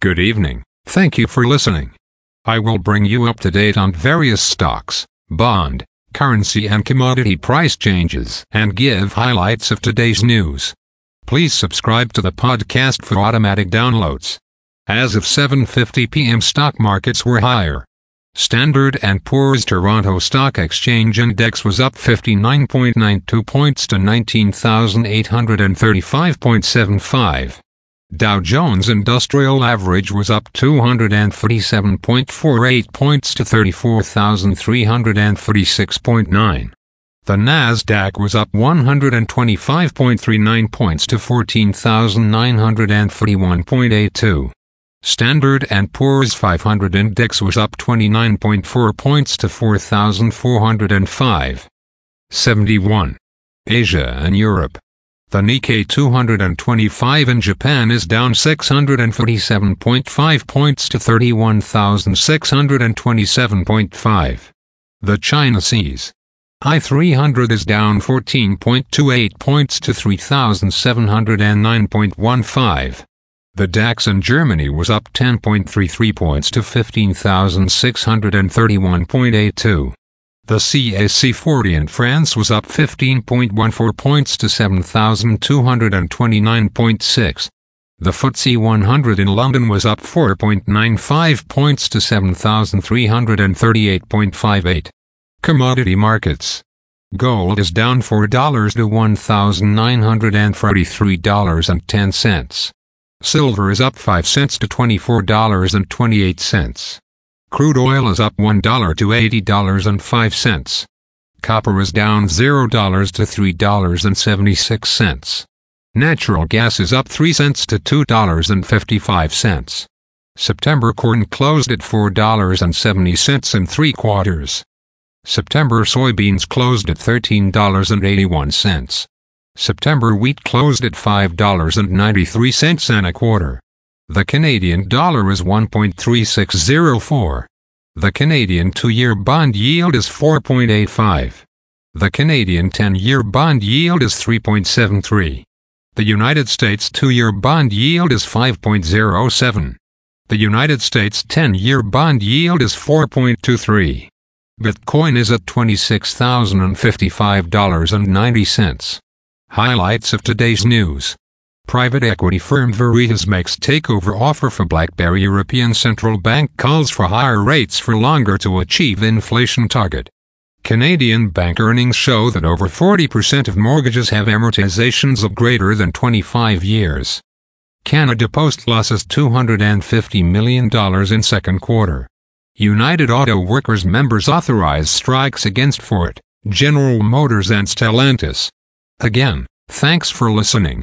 Good evening. Thank you for listening. I will bring you up to date on various stocks, bond, currency and commodity price changes and give highlights of today's news. Please subscribe to the podcast for automatic downloads. As of 7:50 p.m. stock markets were higher. Standard & Poor's Toronto Stock Exchange Index was up 59.92 points to 19,835.75. Dow Jones Industrial Average was up 237.48 points to 34,336.9. The Nasdaq was up 125.39 points to 14,941.82. Standard & Poor's 500 index was up 29.4 points to 4,405. 71. Asia and Europe. The Nikkei 225 in Japan is down 647.5 points to 31,627.5. The China CSI 300 is down 14.28 points to 3,709.15. The DAX in Germany was up 10.33 points to 15,631.82. The CAC 40 in France was up 15.14 points to 7,229.6. The FTSE 100 in London was up 4.95 points to 7,338.58. Commodity markets. Gold is down $4 to $1,943.10. Silver is up 5 cents to $24.28. Crude oil is up $1 to $80.05. Copper is down $0 to $3.76. Natural gas is up 3 cents to $2.55. September corn closed at $4.70 and 3 quarters. September soybeans closed at $13.81. September wheat closed at $5.93 and a quarter. The Canadian dollar is 1.3604. The Canadian two-year bond yield is 4.85. The Canadian 10-year bond yield is 3.73. The United States two-year bond yield is 5.07. The United States 10-year bond yield is 4.23. Bitcoin is at $26,055.90. Highlights of today's news. Private equity firm Veritas makes takeover offer for BlackBerry. European Central Bank calls for higher rates for longer to achieve inflation target. Canadian bank earnings show that over 40% of mortgages have amortizations of greater than 25 years. Canada Post losses $250 million in second quarter. United Auto Workers members authorize strikes against Ford, General Motors and Stellantis. Again, thanks for listening.